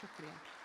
शुक्रिया